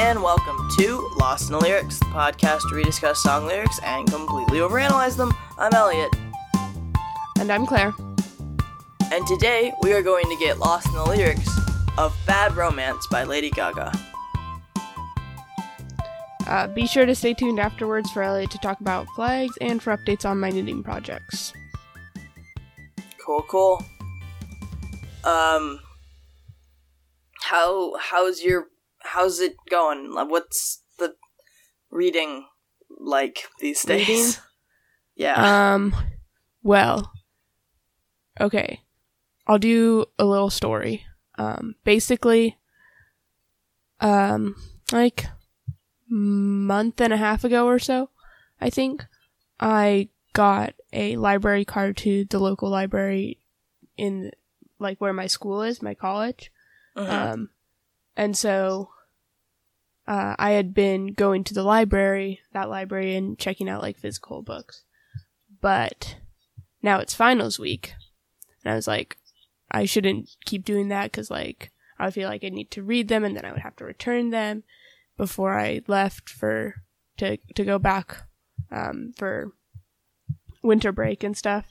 and welcome to Lost in the Lyrics, the podcast where we discuss song lyrics and completely overanalyze them. I'm Elliot, And I'm Claire. and today we are going to get lost in the lyrics of Bad Romance by Lady Gaga. Uh, be sure to stay tuned afterwards for Elliot to talk about flags and for updates on my knitting projects. Cool, cool. Um, how how's your how's it going? Like, What's the reading like these days? Reading? Yeah. Um, well, okay. I'll do a little story. Um, basically, um, like month and a half ago or so, I think, I got a library card to the local library in like where my school is, my college. Mhm. Um, and so uh, I had been going to the library, that library, and checking out like physical books. But now it's finals week, and I was like, I shouldn't keep doing that because like I would feel like I need to read them, and then I would have to return them before I left for to to go back um, for winter break and stuff.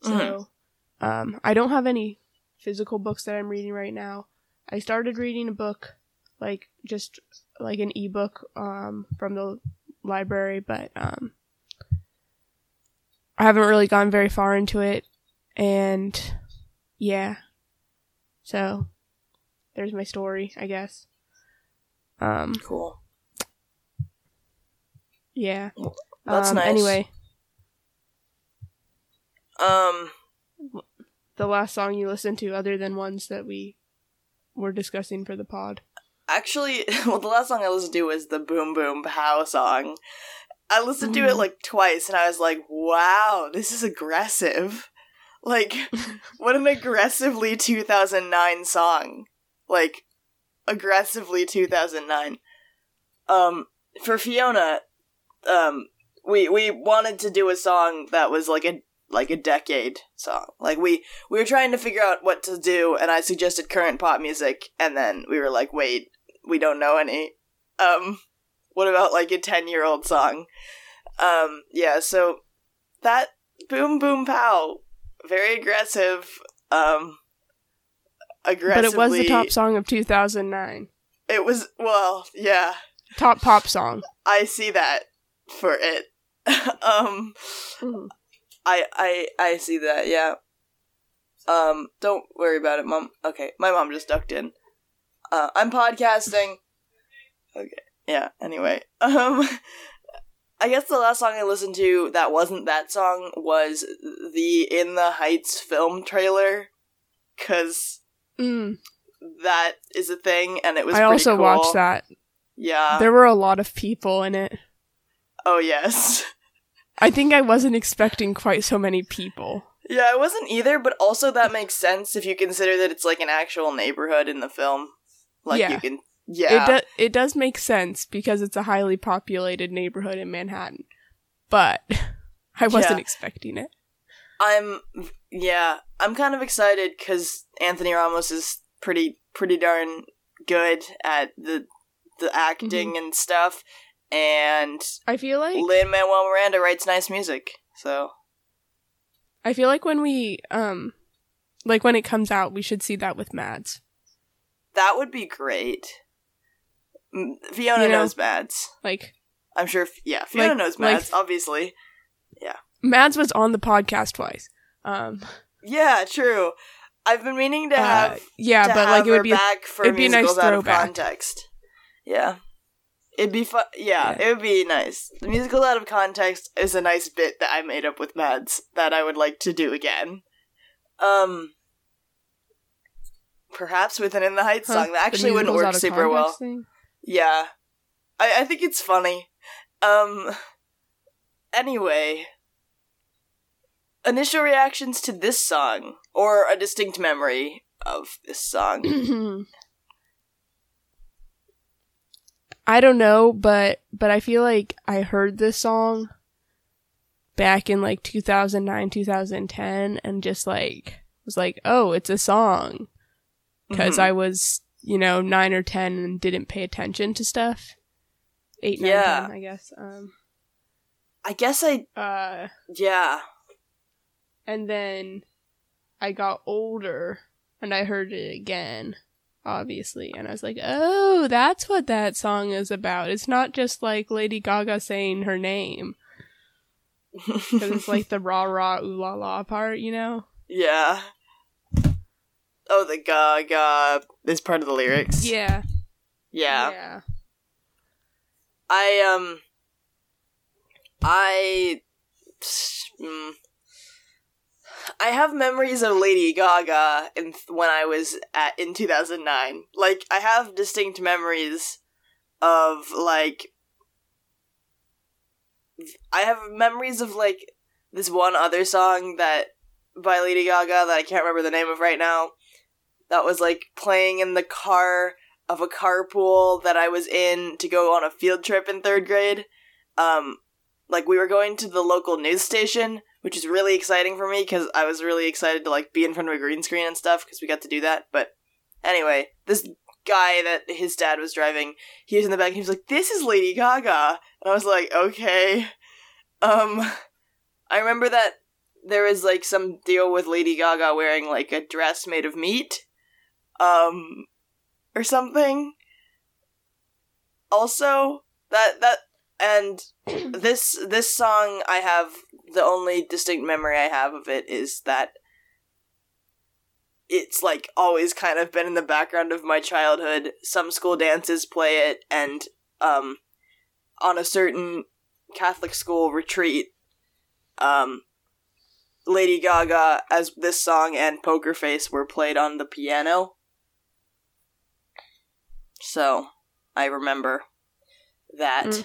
So um, I don't have any physical books that I'm reading right now. I started reading a book, like just like an ebook um, from the library, but um, I haven't really gone very far into it, and yeah, so there's my story, I guess. Um, cool. yeah. That's um, nice. Anyway, Um, the last song you listened to, other than ones that we were discussing for the pod. actually, well, the last song I listened to was the Boom Boom Pow song. I listened to it Mhm. like twice, and I was like, "Wow, this is aggressive." Like, what an aggressively 2009 song. Like, aggressively 2009. Um, for Fiona, um, we we wanted to do a song that was like a like a decade song. Like we we were trying to figure out what to do, and I suggested current pop music, and then we were like, wait, we don't know any. Um, what about like a ten year old song? Um, yeah, so that boom boom pow, very aggressive. Um, But it was the top song of 2009. It was well, yeah. Top pop song. I see that for it. um, Mhm. I I I see that. Yeah. Um, don't worry about it, mom. Okay, my mom just ducked in. Uh, I'm podcasting. Okay. Yeah. Anyway, um, I guess the last song I listened to that wasn't that song was the In the Heights film trailer, cause Mm. that is a thing, and it was. I also cool. watched that. Yeah. There were a lot of people in it. oh yes. I think I wasn't expecting quite so many people. Yeah, I wasn't either, but also that makes sense if you consider that it's like an actual neighborhood in the film. Like Yeah. you can Yeah. It do- it does make sense because it's a highly populated neighborhood in Manhattan. But I wasn't Yeah. expecting it. I'm yeah, I'm kind of excited cuz Anthony Ramos is pretty pretty darn good at the the acting mm-hmm. and stuff and I feel like Lin Manuel Miranda writes nice music. So, I feel like when we um like when it comes out, we should see that with Mads. that would be great. Fiona You know- knows Mads. Like I'm sure yeah, Fiona Like- knows like- Mads obviously. Yeah. Mads was on the podcast twice. Um Yeah, true. I've been meaning to uh, have yeah, to but have like it would be back for it'd be a nice musicals out of throwback. context. Yeah, it'd be fun. Yeah, Yeah. it would be nice. The musical out of context is a nice bit that I made up with Mads that I would like to do again. Um, perhaps with an In the Heights huh, song that actually wouldn't work super well. thing? Yeah, I I think it's funny. Um. Anyway, initial reactions to this song or a distinct memory of this song. I don't know, but but I feel like I heard this song back in like 2009, 2010 and just like was like, "Oh, it's a song." Cuz Mhm. I was you know, nine or ten and didn't pay attention to stuff. Eight, nine, Yeah. 10, I guess. Um, I guess I uh, yeah. and then I got older and I heard it again, obviously, and I was like, oh, that's what that song is about. It's not just like Lady Gaga saying her name, because it's like the rah rah ooh la la part, you know? yeah. Oh, the gaga is part of the lyrics. Yeah. Yeah. Yeah. I um I mm, I have memories of Lady Gaga in when I was at in 2009. Like I have distinct memories of like I have memories of like this one other song that by Lady Gaga that I can't remember the name of right now. That was like playing in the car of a carpool that I was in to go on a field trip in third grade. Um, like we were going to the local news station, which is really exciting for me because I was really excited to like be in front of a green screen and stuff because we got to do that. But anyway, this guy that his dad was driving, he was in the back and he was like, "This is Lady Gaga," and I was like, "Okay." Um, I remember that there was like some deal with Lady Gaga wearing like a dress made of meat, um, or something. Also, that that and this this song I have the only distinct memory I have of it is that it's like always kind of been in the background of my childhood. Some school dances play it and um on a certain Catholic school retreat um Lady Gaga as this song and Poker Face were played on the piano. So, I remember that. Mm.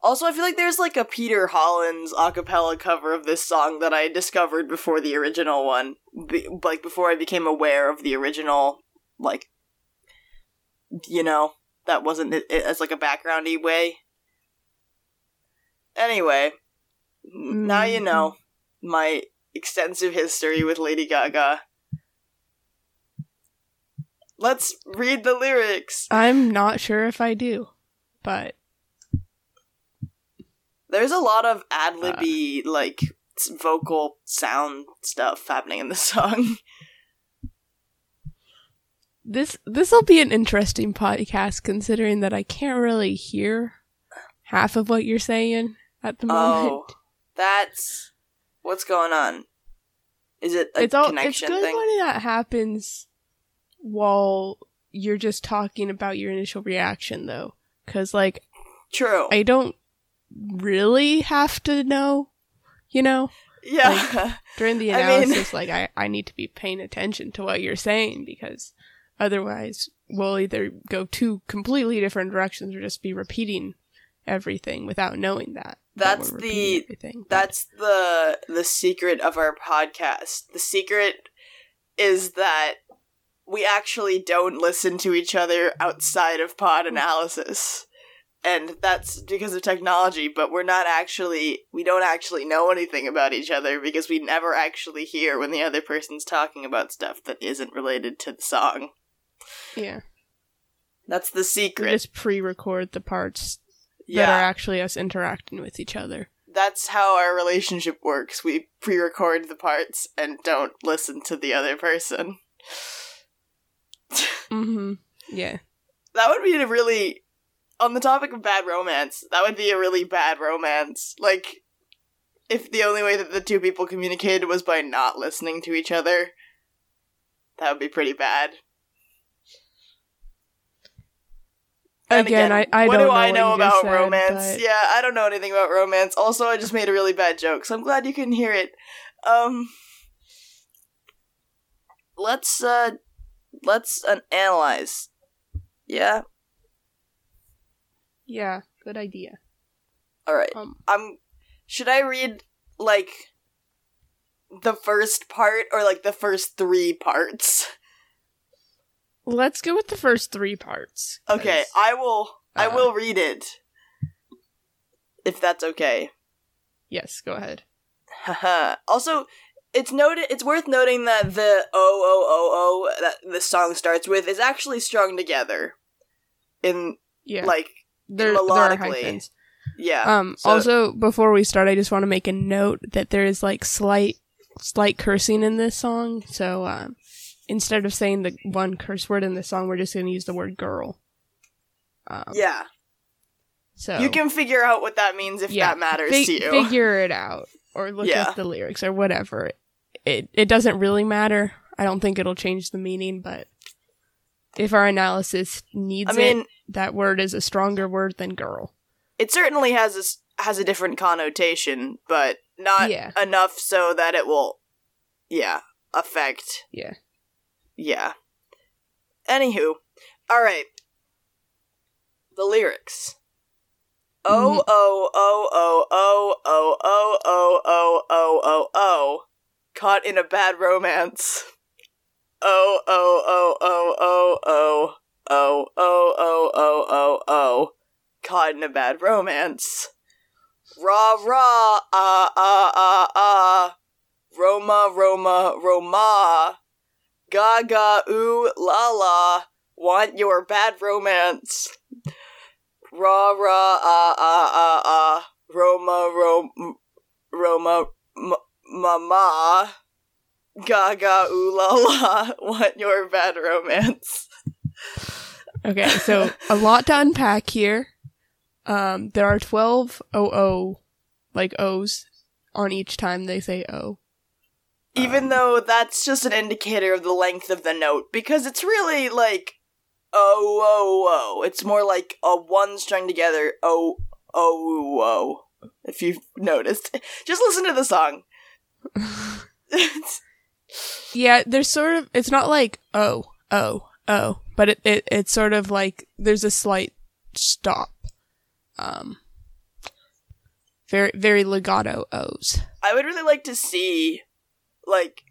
Also, I feel like there's like a Peter Hollins a cappella cover of this song that I discovered before the original one. Be- like, before I became aware of the original, like, you know, that wasn't it, it as like a backgroundy way. Anyway, n- now you know mm-hmm. my extensive history with Lady Gaga. Let's read the lyrics. I'm not sure if I do, but There's a lot of ad ah. libby like vocal sound stuff happening in the song. this this will be an interesting podcast considering that I can't really hear half of what you're saying at the oh, moment. Oh, that's what's going on. Is it a it's all it's connection good thing? when that happens while you're just talking about your initial reaction though cuz like True. I don't really have to know, you know, yeah. during the I mean- analysis like I I need to be paying attention to what you're saying because otherwise we'll either go two completely different directions or just be repeating everything without knowing that. that That's we're the- repeating everything. But- That's the the secret of our podcast. The secret is that we actually don't listen to each other outside of pod analysis. And that's because of technology, but we're not actually we don't actually know anything about each other because we never actually hear when the other person's talking about stuff that isn't related to the song. yeah. That's the We secret. just pre-record the parts yeah. that are actually us interacting with each other. that's how our relationship works. We pre-record the parts and don't listen to the other person. Mm-hmm. Yeah. That would be a really on the topic of bad romance. That would be a really bad romance. Like if the only way that the two people communicated was by not listening to each other, that would be pretty bad. And Again, I, I what don't do know I know about said, romance? but- Yeah, I don't know anything about romance. Also, I just made a really bad joke, so I'm glad you couldn't hear it. Um, let's uh, let's uh, analyze. Yeah. Yeah, good idea. All right. Um, I'm. Should I read like the first part or like the first three parts? let's go with the first three parts. Okay, I will. I uh, will read it. If that's okay. yes, go ahead. Also, it's noted. It's worth noting that the O O O O that the song starts with is actually strung together in Yeah. like there, there melodically. hyphens. yeah. Um so- also before we start I just want to make a note that there is like slight slight cursing in this song. So um instead of saying the one curse word in the song, we're just going to use the word girl. Um, yeah. So You can figure out what that means if yeah, that matters fi- to you. Figure it out or look Yeah. up the lyrics or whatever. It it doesn't really matter. I don't think it'll change the meaning, but if our analysis needs I mean, it, that word is a stronger word than girl. it certainly has a has a different connotation, but not Yeah. enough so that it will, yeah, affect. Yeah. Yeah. Anywho, all right. The lyrics. Oh Mhm. oh oh oh oh oh oh oh oh oh oh oh, caught in a bad romance. Oh oh oh oh oh oh oh oh oh oh oh oh, caught in a bad romance. Rah rah ah ah ah ah, Roma Roma Roma, Gaga ooh la la, want your bad romance. Rah rah ah ah ah ah, Roma Rom Roma m- mama, Gaga ooh la la, want your bad romance. Okay, so a lot to unpack here. Um, there are 12 OO, like O's, on each time they say O. Even Um, though that's just an indicator of the length of the note, because it's really like oh oh oh. It's more like a one strung together oh oh oh. If you've noticed, just listen to the song. Yeah, there's sort of, it's not like O, O, O, but it, it it's sort of like there's a slight stop. Um, very, very legato O's. I would really like to see like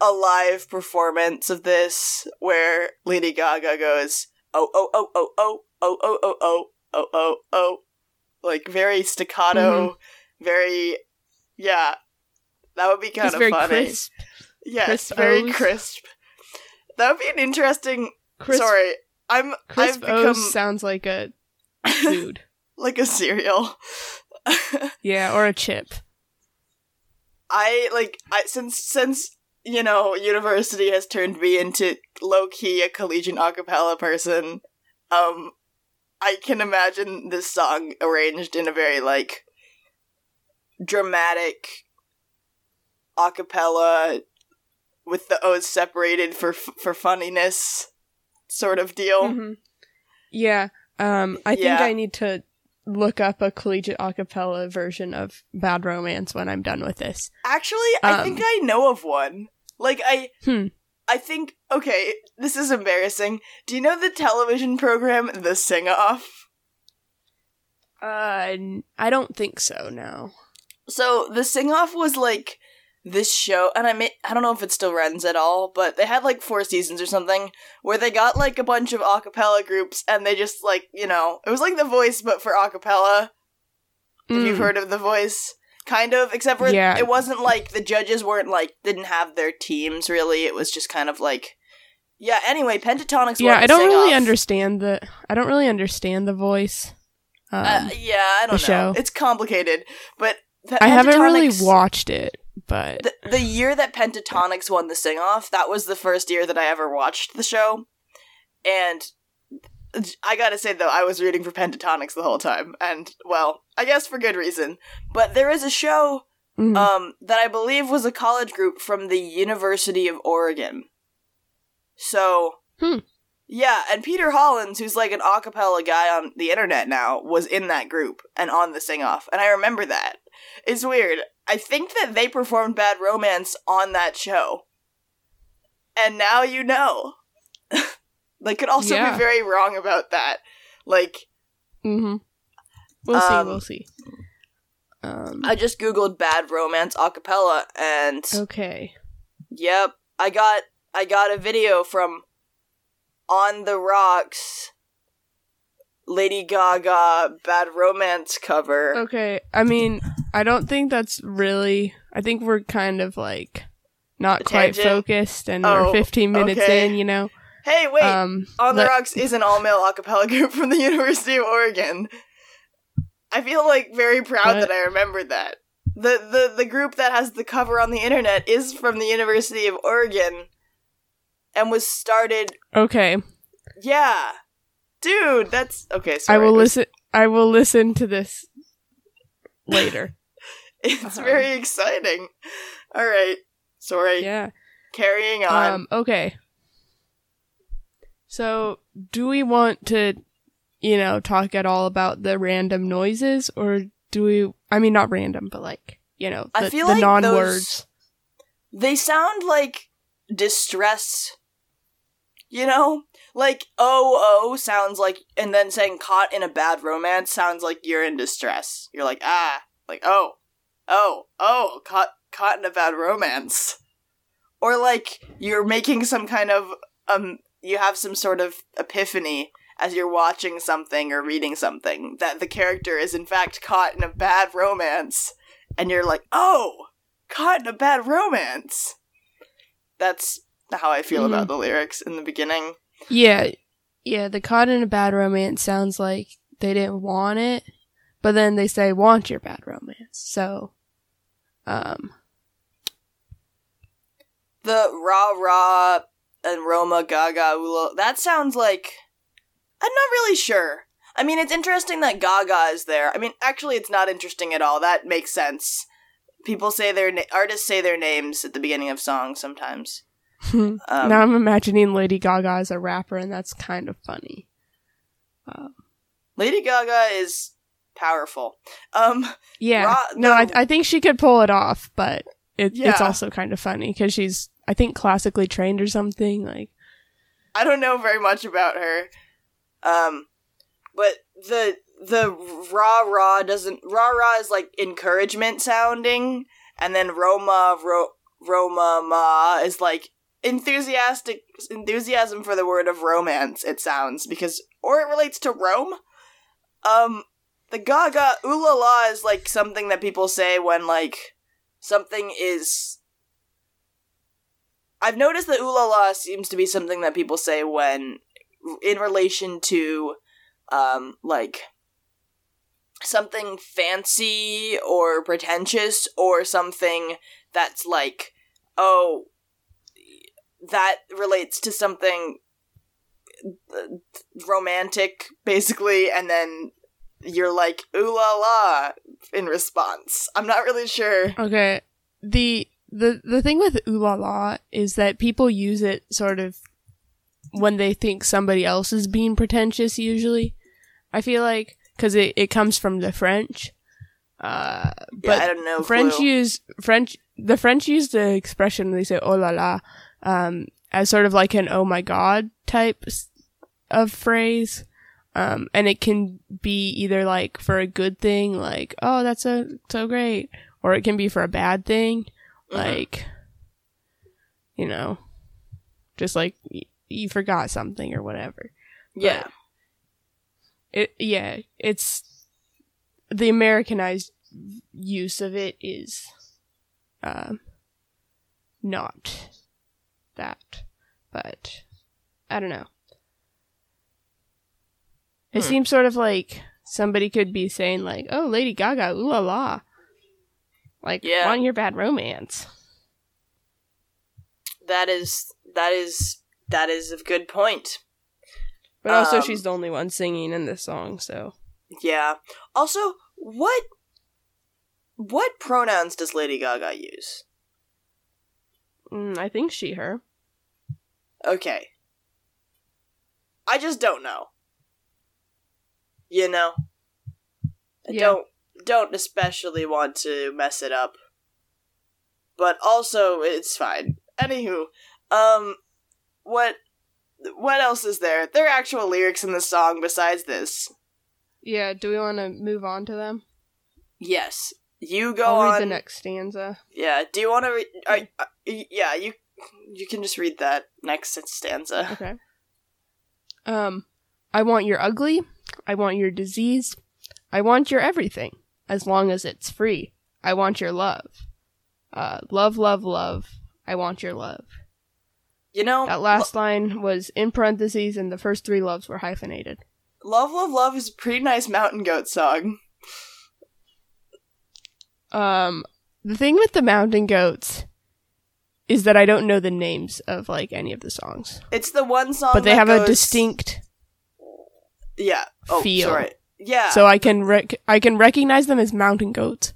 a live performance of this where Lady Gaga goes oh oh oh oh oh oh oh oh oh oh oh oh like very staccato, very yeah. That would be kind It's of funny. crisp. Yes, crisp very O's. crisp. That would be an interesting. Crisp, Sorry, I'm crisp I've become O's sounds like a food. like a cereal. yeah, or a chip. I like I since since you know university has turned me into low key a collegiate acapella person. Um, I can imagine this song arranged in a very like dramatic acapella with the O's separated for for funniness sort of deal. Mhm. Yeah. Um, I think I need to look up a collegiate a cappella version of Bad Romance when I'm done with this. Actually, I Um, think I know of one. Like I Hmm. I think okay, this is embarrassing. Do you know the television program The Sing Off? Uh, I don't think so. No. So The Sing Off was like this show and I may I don't know if it still runs at all, but they had like four seasons or something where they got like a bunch of a cappella groups and they just like, you know, it was like The Voice but for a cappella. If you've Mm. heard of The Voice. Kind of, except for Yeah. it wasn't like the judges weren't like didn't have their teams really. It was just kind of like yeah. Anyway, Pentatonix. Yeah, I don't really Off. understand the. I don't really understand the voice. Um, Uh, yeah, I don't know. show. It's complicated, but Pe- I haven't really watched it, but the, the year that Pentatonix won the sing off, that was the first year that I ever watched the show. And I gotta say, though, I was rooting for Pentatonix the whole time. And, well, I guess for good reason. But there is a show Mhm. um, that I believe was a college group from the University of Oregon. So, Hmm. yeah, and Peter Hollins, who's like an a cappella guy on the internet now, was in that group and on the sing off. And I remember that. It's weird. I think that they performed Bad Romance on that show. And now you know. they could also Yeah. be very wrong about that. Like, mm-hmm. We'll see. Um, We'll see. Um. I just googled Bad Romance a cappella and. okay. Yep, I got I got a video from On the Rocks Lady Gaga Bad Romance cover. Okay. I mean, I don't think that's really. I think we're kind of like not quite tangent? focused and Oh, we're 15 minutes okay. in, you know. Hey, wait. um On the let- Rocks is an all male a cappella group from the University of Oregon. I feel like very proud What? that I remembered that. The, the the group that has the cover on the internet is from the University of Oregon and was started Okay. yeah. Dude, that's okay, sorry. I will listen I will listen to this later. It's Uh-huh. very exciting. All right. Sorry. yeah. Carrying on. Um okay. So, do we want to you know, talk at all about the random noises or do we I mean not random, but like, you know, the, I feel the like non-words. they sound like distress. You know? Like oh oh sounds like and then saying caught in a bad romance sounds like you're in distress. You're like, ah, like oh. Oh, oh, caught caught in a bad romance. Or like you're making some kind of um you have some sort of epiphany as you're watching something or reading something that the character is in fact caught in a bad romance and you're like, "Oh, caught in a bad romance." That's how I feel Mhm. about the lyrics in the beginning. Yeah, yeah. The caught in a bad romance sounds like they didn't want it, but then they say want your bad romance. So, um, The rah rah and Roma Gaga Ula, that sounds like I'm not really sure. I mean, it's interesting that Gaga is there. I mean, actually, it's not interesting at all. That makes sense. People say their na- artists say their names at the beginning of songs sometimes. Um, now I'm imagining Lady Gaga as a rapper, and that's kind of funny. Lady Gaga is powerful. Um, Yeah, Ra- no, I, no. I think she could pull it off, but it, it's also kind of funny because she's, I think, classically trained or something. Like, I don't know very much about her. Um, but the the rah rah doesn't rah rah is like encouragement sounding, and then Roma ro, Roma ma is like enthusiastic enthusiasm for the word of romance. It sounds because or it relates to Rome. Um, the Gaga ooh la la is like something that people say when like something is I've noticed that ooh la la seems to be something that people say when, in relation to, um, like, something fancy or pretentious or something that's like, oh, that relates to something uh, romantic, basically, and then you're like, ooh la la, in response. I'm not really sure. okay, the the the thing with ooh la la is that people use it sort of when they think somebody else is being pretentious. Usually, I feel like because it it comes from the French. Uh, but yeah, I don't know. French clue. use French. The French use the expression they say "oh la la" um, as sort of like an "oh my god" type of phrase, um, and it can be either like for a good thing, like "oh that's so so great," or it can be for a bad thing, Mhm. like you know, just like y- you forgot something or whatever. yeah. It yeah, it's the Americanized use of it is um not that, but I don't know. It Hmm. seems sort of like somebody could be saying like, "Oh, Lady Gaga, ooh la la," like Yeah. want your bad romance. That is that is that is a good point. But also, Um, she's the only one singing in this song, so Yeah. Also, what what pronouns does Lady Gaga use? mm, I think she her. Okay. I just don't know. You know. I Yeah. don't don't especially want to mess it up. But also it's fine. Anywho, um what what else is there? There are actual lyrics in the song besides this. Yeah. Do we want to move on to them? Yes. You go I'll on. read the next stanza. Yeah. Do you want to read? Are, yeah, you you can just read that next stanza. Okay. Um, I want your ugly. I want your disease. I want your everything, as long as it's free. I want your love. Uh, love, love, love. I want your love. You know, That last line was in parentheses, and the first three loves were hyphenated. Love, Love, Love is a pretty nice Mountain Goat song. Um, the thing with the mountain goats is that I don't know the names of like any of the songs, It's the one song but they have a distinct, yeah. Oh, feel. sorry. Yeah. so I can rec- I can recognize them as mountain goats,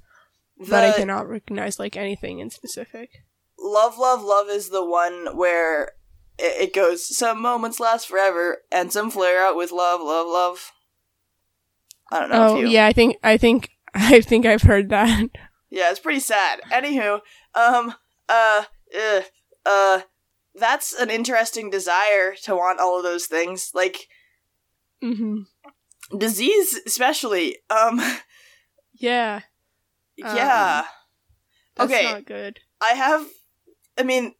but I cannot recognize like anything in specific. Love, Love, Love is the one where it, it goes, some moments last forever, and some flare out with love, love, love. I don't know Oh if you. yeah, I think I think I think I've heard that. Yeah, it's pretty sad. Anywho, um, uh, uh, uh, that's an interesting desire to want all of those things. Like, hmm disease, especially. Um, Yeah, yeah. that's Okay. not good. I have. I mean,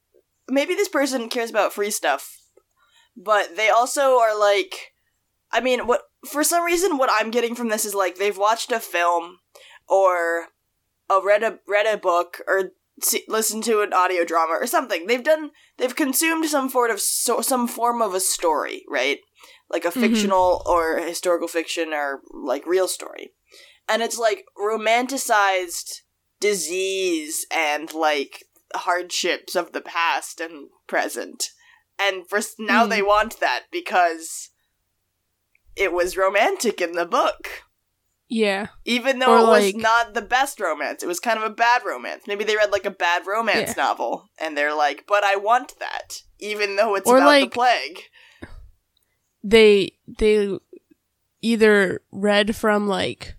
maybe this person cares about free stuff, but they also are like. I mean, what for some reason, what I'm getting from this is like they've watched a film, or, a read a read a book, or see, listened to an audio drama or something. They've done. They've consumed some sort of so, some form of a story, right? Like a Mhm. fictional or historical fiction or like real story, and it's like romanticized disease and like hardships of the past and present. And for now Hmm. they want that because it was romantic in the book. Yeah, Even though Or, it was like- not the best romance. It was kind of a bad romance. Maybe they read like a bad romance Yeah. novel and they're like, "But I want that." Even though it's about like- the plague. They they either read from like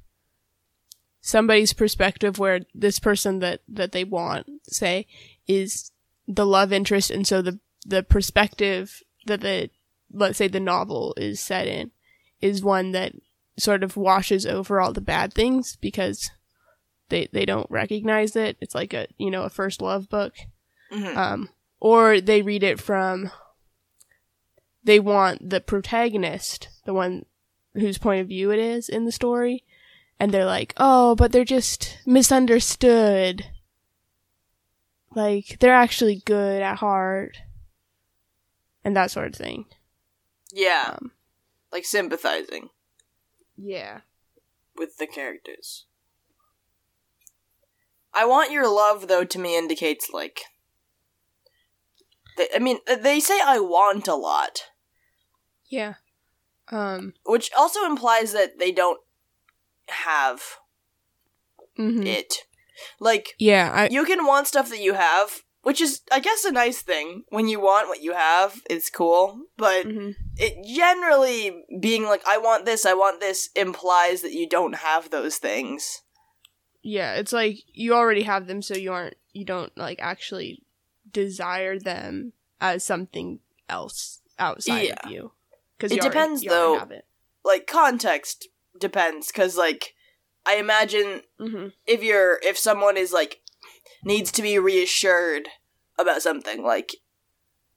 somebody's perspective where this person that that they want say is the love interest and so the the perspective that the let's say the novel is set in is one that sort of washes over all the bad things because they they don't recognize it it's like a you know a first love book Mhm. um, or they read it from they want the protagonist, the one whose point of view it is in the story, and they're like, "Oh, but they're just misunderstood. Like they're actually good at heart." And that sort of thing. yeah, Um, like sympathizing yeah. with the characters. I want your love, though, to me indicates like. I mean, they say I want a lot, Yeah. Um which also implies that they don't have mhm. it. Like, Yeah, I you can want stuff that you have, which is, I guess, a nice thing. When you want what you have, it's cool. But mhm. it generally being like, I want this, I want this, implies that you don't have those things. Yeah, it's like you already have them, so you aren't you don't like actually desire them as something else outside Yeah. of you. Because It depends, though. Have it. Like, context depends, because, like, I imagine Mm-hmm. if you're if someone is like needs to be reassured about something like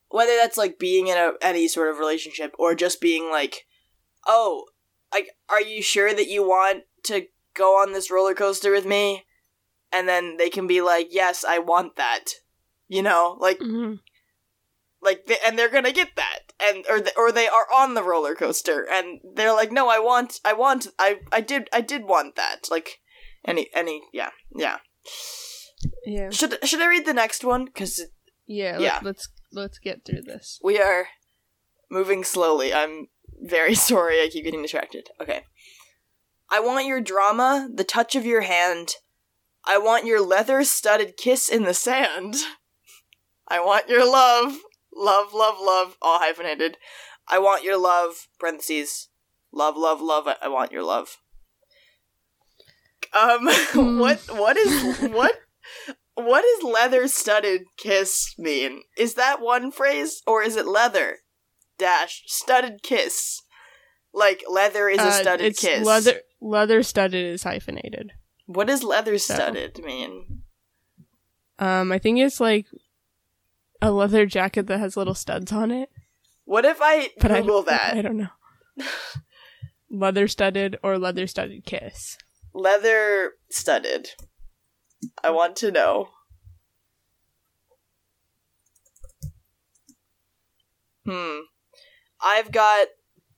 whether that's like being in a any sort of relationship or just being like oh like are you sure that you want to go on this roller coaster with me and then they can be like yes i want that you know like Mm-hmm. like they, and they're gonna get that and or th- or they are on the roller coaster and they're like no i want i want i i did i did want that. Like any any yeah yeah. Yeah. should should i read the next one? Because Yeah. Yeah. Let, let's let's get through this. we are moving slowly. I'm very sorry. I keep getting distracted. Okay. I want your drama the touch of your hand. I want your leather studded kiss in the sand. I want your love love love love all hyphenated. I want your love parentheses love love love i, I want your love. Um Hmm. what what is what what does leather studded kiss mean? Is that one phrase or is it leather dash studded kiss? Like leather is a Uh, studded it's kiss. Leather leather studded is hyphenated. what does leather So- studded mean? Um, I think it's like a leather jacket that has little studs on it. what if i But I google don't- I don't know. leather studded or leather studded kiss. leather studded i want to know Hmm. I've got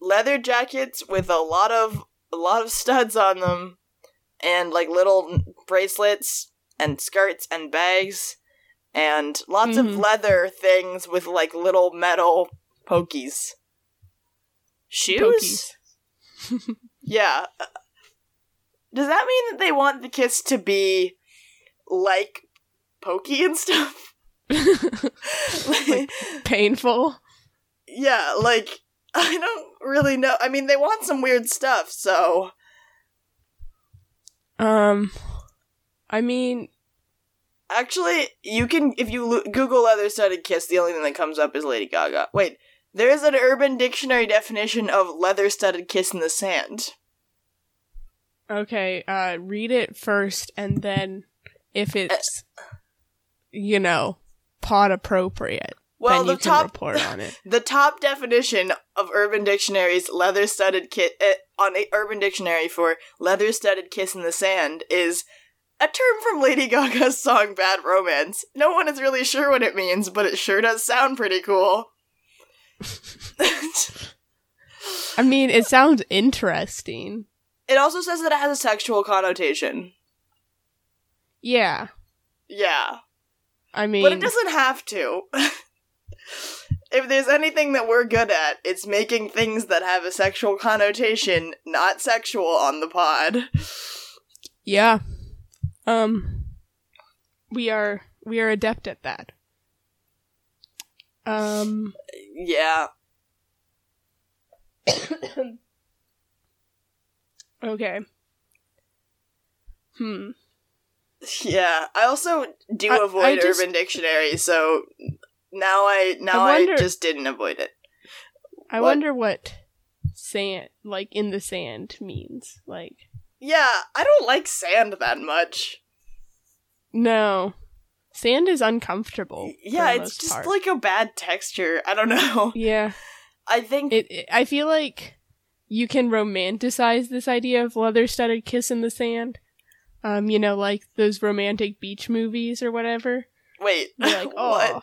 leather jackets with a lot of a lot of studs on them and like little bracelets and skirts and bags and lots of Mhm. leather things with like little metal pokies. Shoes? Pokies. Yeah. Does that mean that they want the kiss to be like pokey and stuff? Like, painful. yeah, like I don't really know. I mean, they want some weird stuff, so Um, I mean, actually, you can if you lo- Google leather studded kiss, the only thing that comes up is Lady Gaga. Wait, there is an Urban Dictionary definition of leather studded kiss in the sand. okay, uh, read it first, and then if it's, you know, pod appropriate, Well, then the you can top report on it. The top definition of Urban Dictionary's leather studded kiss uh, on a Urban Dictionary for leather studded kiss in the sand is a term from Lady Gaga's song Bad Romance. No one is really sure what it means, but it sure does sound pretty cool. I mean, it sounds interesting. it also says that it has a sexual connotation. Yeah, Yeah. I mean, But it doesn't have to. if there's anything that we're good at, it's making things that have a sexual connotation not sexual on the pod. yeah. Um, we are we are adept at that. Um, Yeah. okay. Hmm. Yeah, I also do I- avoid I just- Urban Dictionary, so now I now I I, just didn't avoid it. I What? wonder what sand, like in the sand, means. Like, Yeah, I don't like sand that much. no, sand is uncomfortable. Yeah, it's just part. like a bad texture. I don't know. yeah. I think It, it. I feel like you can romanticize this idea of leather-studded kiss in the sand. Um, you know, like those romantic beach movies or whatever. wait. You're like, what? oh,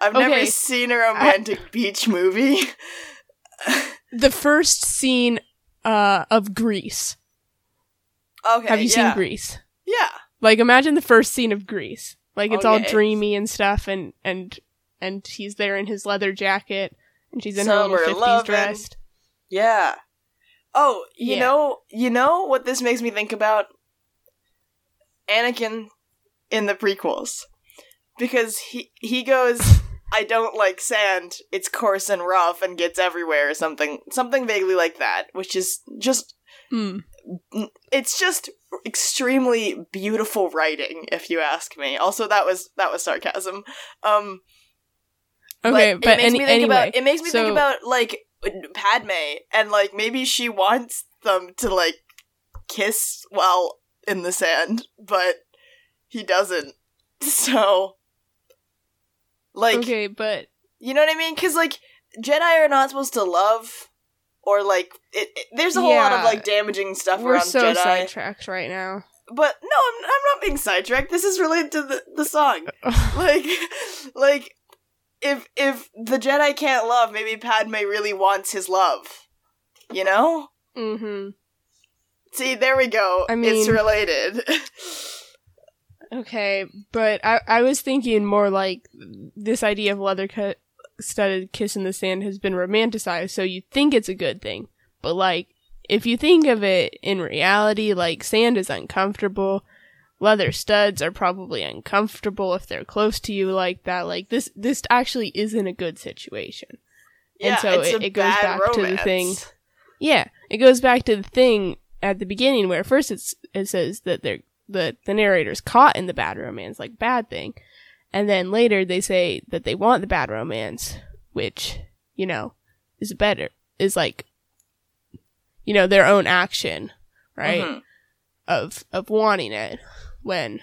I've never seen a romantic beach movie. the first scene uh of Grease. Okay, Have you yeah. seen Grease? Yeah. Like imagine the first scene of Grease. Like it's all dreamy and stuff and and and he's there in his leather jacket and she's in her little 50s lovin'. dress. Yeah. Oh, you Yeah. know, you know what this makes me think about? Anakin in the prequels. Because he he goes, I don't like sand. It's coarse and rough and gets everywhere or something something vaguely like that, which is just Hmm. It's just extremely beautiful writing if you ask me. Also that was that was sarcasm. Um Okay, but, but, it makes any, me think anyway, about it makes me think about like Padme and like maybe she wants them to like kiss while in the sand, but he doesn't. So like okay, but you know what I mean? Cuz like Jedi are not supposed to love or like it, it- there's a whole lot of like damaging stuff we're around so Jedi. sidetracked right now. But no, I'm, I'm not being sidetracked. This is related to the, the song. like like if if the Jedi can't love, maybe Padme really wants his love. You know? Mm mhm. See, there we go. I mean, it's related. Okay, but I I was thinking more like this idea of leather cut studded kiss in the sand has been romanticized, so you think it's a good thing. But like if you think of it in reality, like sand is uncomfortable. Leather studs are probably uncomfortable if they're close to you like that. Like this this actually isn't a good situation. yeah, so it's it- a it goes bad back to the romance. thing. Yeah, it goes back to the thing at the beginning where first it's it says that they're the the narrator's caught in the bad romance, like bad thing, and then later they say that they want the bad romance, which you know is better is like you know their own action, right? Mhm. Of of wanting it when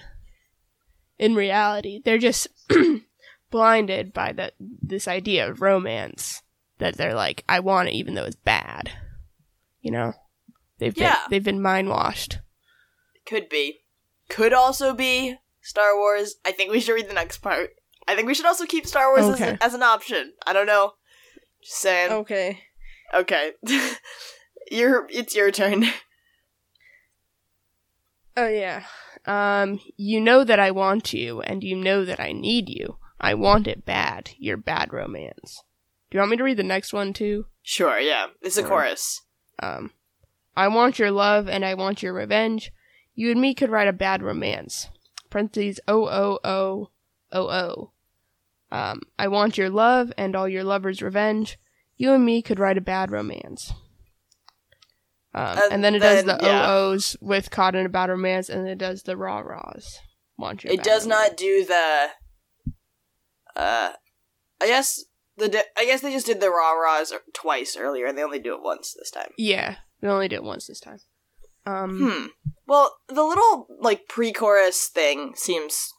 in reality they're just blinded by that this idea of romance that they're like I want it even though it's bad. You know? They've Yeah. been they've been mind washed. Could be. Could also be Star Wars. I think we should read the next part. I think we should also keep Star Wars Okay. as, as an option. I don't know. Just saying. Okay. Okay. your it's your turn. Oh yeah. Um, you know that I want you, and you know that I need you. I want it bad. Your bad romance. Do you want me to read the next one too? Sure, yeah. It's a chorus. Um, I want your love, and I want your revenge. You and me could write a bad romance. Parentheses O O O O O. Um, I want your love and all your lover's revenge. You and me could write a bad romance. Um, And and then it does the yeah. OOs with caught in a bad romance, and it does the rah rahs. Want It does romance. not do the uh I guess the I guess they just did the rah rahs twice earlier and they only do it once this time. Yeah, they only did it once this time. Um, Hmm. Well, the little like pre-chorus thing seems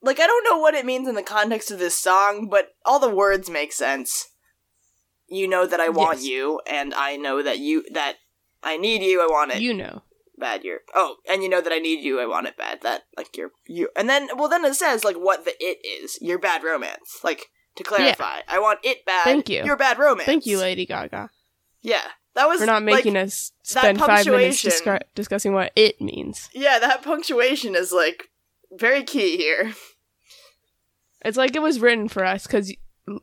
like I don't know what it means in the context of this song, but all the words make sense. You know that I want Yes. you, and I know that you that I need you. I want it you know. bad. You're oh, and you know that I need you. I want it bad. That like you're you, and then well, then it says like what the it is. Your bad romance. Like to clarify, I want it bad. Thank you. Your bad romance. Thank you, Lady Gaga. Yeah, that was for not making like, us spend five minutes discussing what it means. Yeah, that punctuation is like very key here. It's like it was written for us because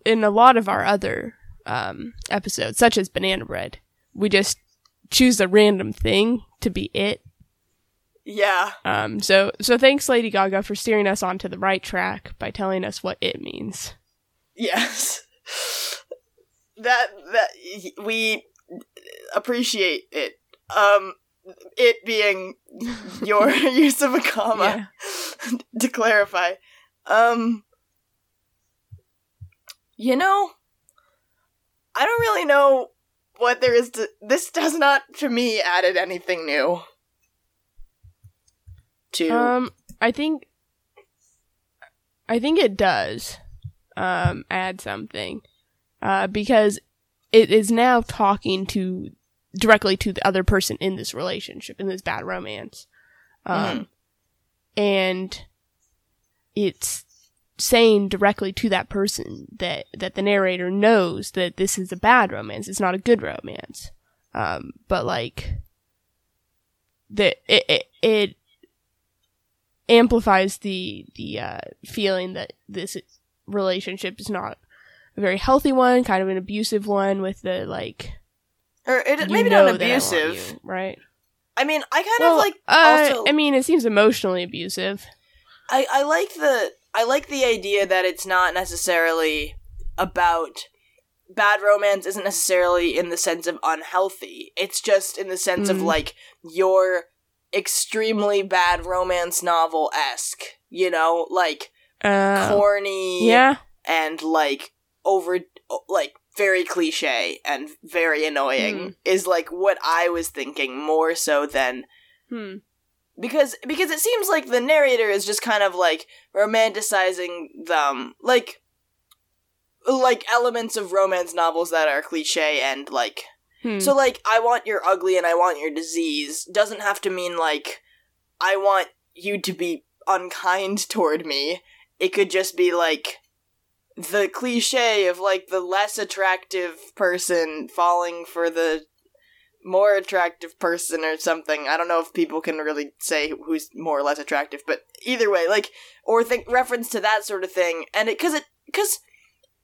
in a lot of our other um, episodes, such as Banana Bread, we just choose a random thing to be it. Yeah. Um, so, so thanks, Lady Gaga, for steering us onto the right track by telling us what it means. Yes. That that we appreciate it. Um it being your use of a comma to clarify. Um you know I don't really know what there is to this does not to me added anything new. To Um, I think, I think it does, um, add something, uh, because it is now talking to directly to the other person in this relationship in this bad romance, um, and it's saying directly to that person that that the narrator knows that this is a bad romance. It's not a good romance, um, but like that it, it it amplifies the the uh, feeling that this relationship is not very healthy one, kind of an abusive one with the like or it maybe not that I want abusive. you, right? I mean, I kind well, of like uh, also I mean, it seems emotionally abusive. I, I like the I like the idea that it's not necessarily about bad romance isn't necessarily in the sense of unhealthy. It's just in the sense of Mm. like your extremely bad romance novel esque, you know, like Uh, corny yeah, and like over like very cliche and very annoying Hmm. is like what I was thinking more so than hmm. because because it seems like the narrator is just kind of like romanticizing them like like elements of romance novels that are cliche and like hmm. so like I want your ugly and I want your disease doesn't have to mean like I want you to be unkind toward me. It could just be like the cliche of like the less attractive person falling for the more attractive person or something. I don't know if people can really say who's more or less attractive, but either way, like or think reference to that sort of thing. And it cuz it cuz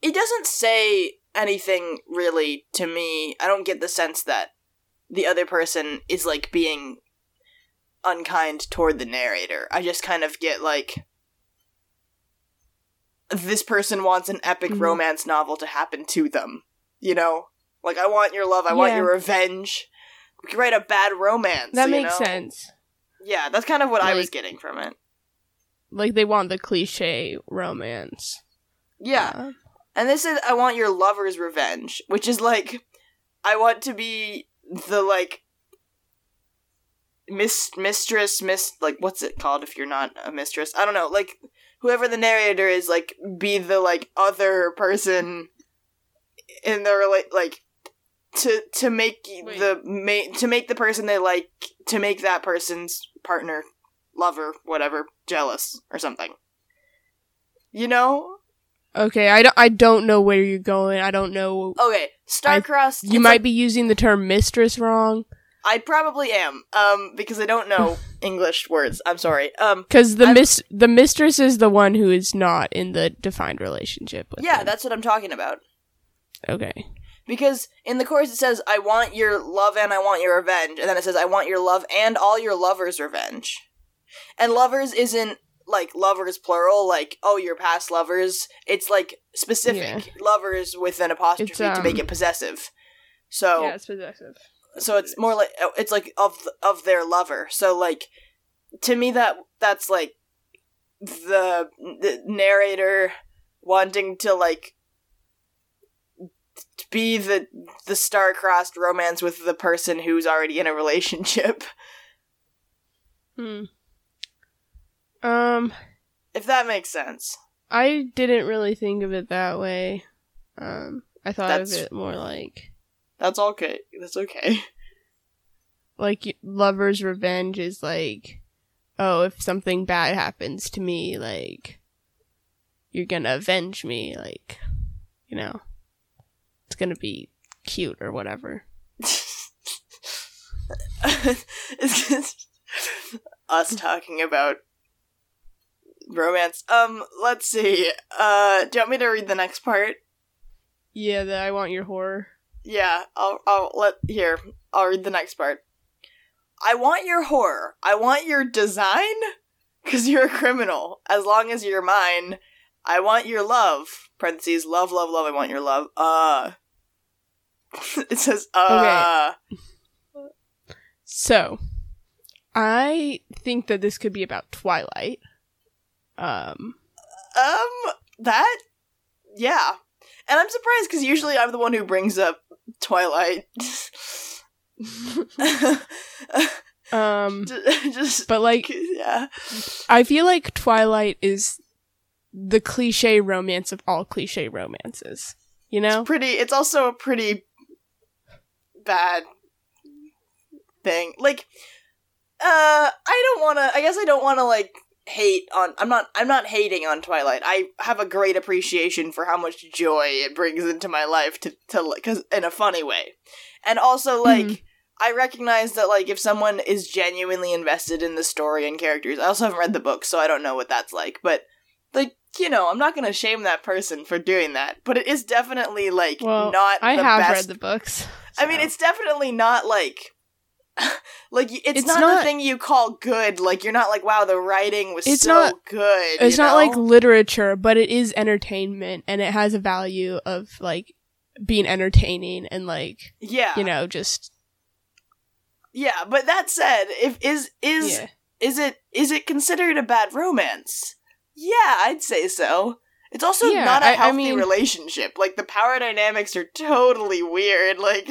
it doesn't say anything really to me. I don't get the sense that the other person is like being unkind toward the narrator. I just kind of get like this person wants an epic Mhm. romance novel to happen to them. You know? Like I want your love, I want your revenge. We could write a bad romance. that makes know? sense. Yeah, that's kind of what I was getting from it. Like they want the cliche romance. Yeah. And this is I want your lover's revenge, which is like I want to be the like miss mistress miss like what's it called if you're not a mistress? I don't know. Like whoever the narrator is like be the like other person in the rela- like to to make Wait. the ma- to make the person they like to make that person's partner lover whatever jealous or something. You know? Okay, I don't. I don't know where you're going. I don't know. Okay, star-crossed. You might be using the term mistress wrong. I probably am, um, because I don't know English words. I'm sorry. Um, Because the I'm- mis- the mistress is the one who is not in the defined relationship with. yeah, them. that's what I'm talking about. okay. Because in the chorus it says, "I want your love and I want your revenge," and then it says, "I want your love and all your lovers' revenge." And lovers isn't like lovers plural, like oh your past lovers. It's like specific lovers with an apostrophe It's, to make um, it possessive. So Yeah, it's possessive. So it's more like oh, it's like of of their lover. So like to me that that's like the, the narrator wanting to like be the the star-crossed romance with the person who's already in a relationship. Hmm. Um, If that makes sense. I didn't really think of it that way. Um, I thought That's- of it more like That's okay. That's okay. like lover's revenge is like, oh, if something bad happens to me, like you're gonna avenge me, like you know, it's gonna be cute or whatever. it's just us talking about romance. Um, let's see. Uh, do you want me to read the next part? Yeah, the I want your horror. Yeah, I'll I'll let here. I'll read the next part. I want your horror. I want your design cuz you're a criminal. As long as you're mine. I want your love. Parentheses love love love I want your love. Uh It says uh So, I think that this could be about Twilight. Um, Um, that, yeah. And I'm surprised because usually I'm the one who brings up Twilight. um, Just, but like, yeah. I feel like Twilight is the cliche romance of all cliche romances. You know? It's pretty, it's also a pretty bad thing. Like, uh, I don't want to, I guess I don't want to, like, hate on i'm not i'm not hating on twilight i have a great appreciation for how much joy it brings into my life to to because in a funny way and also like Mhm. i recognize that like if someone is genuinely invested in the story and characters i also haven't read the book so i don't know what that's like but like you know i'm not gonna shame that person for doing that but it is definitely like Well, not I the have best read the books. I mean, it's definitely not like. like it's, It's not, not- the thing you call good. Like you're not like, wow, the writing was It's so not- good. it's not know? like literature, but it is entertainment, and it has a value of like being entertaining and like yeah, you know just yeah. But that said, if is is yeah. is it is it considered a bad romance? Yeah, I'd say so. It's also Yeah, not a healthy mean- relationship. Like the power dynamics are totally weird. Like,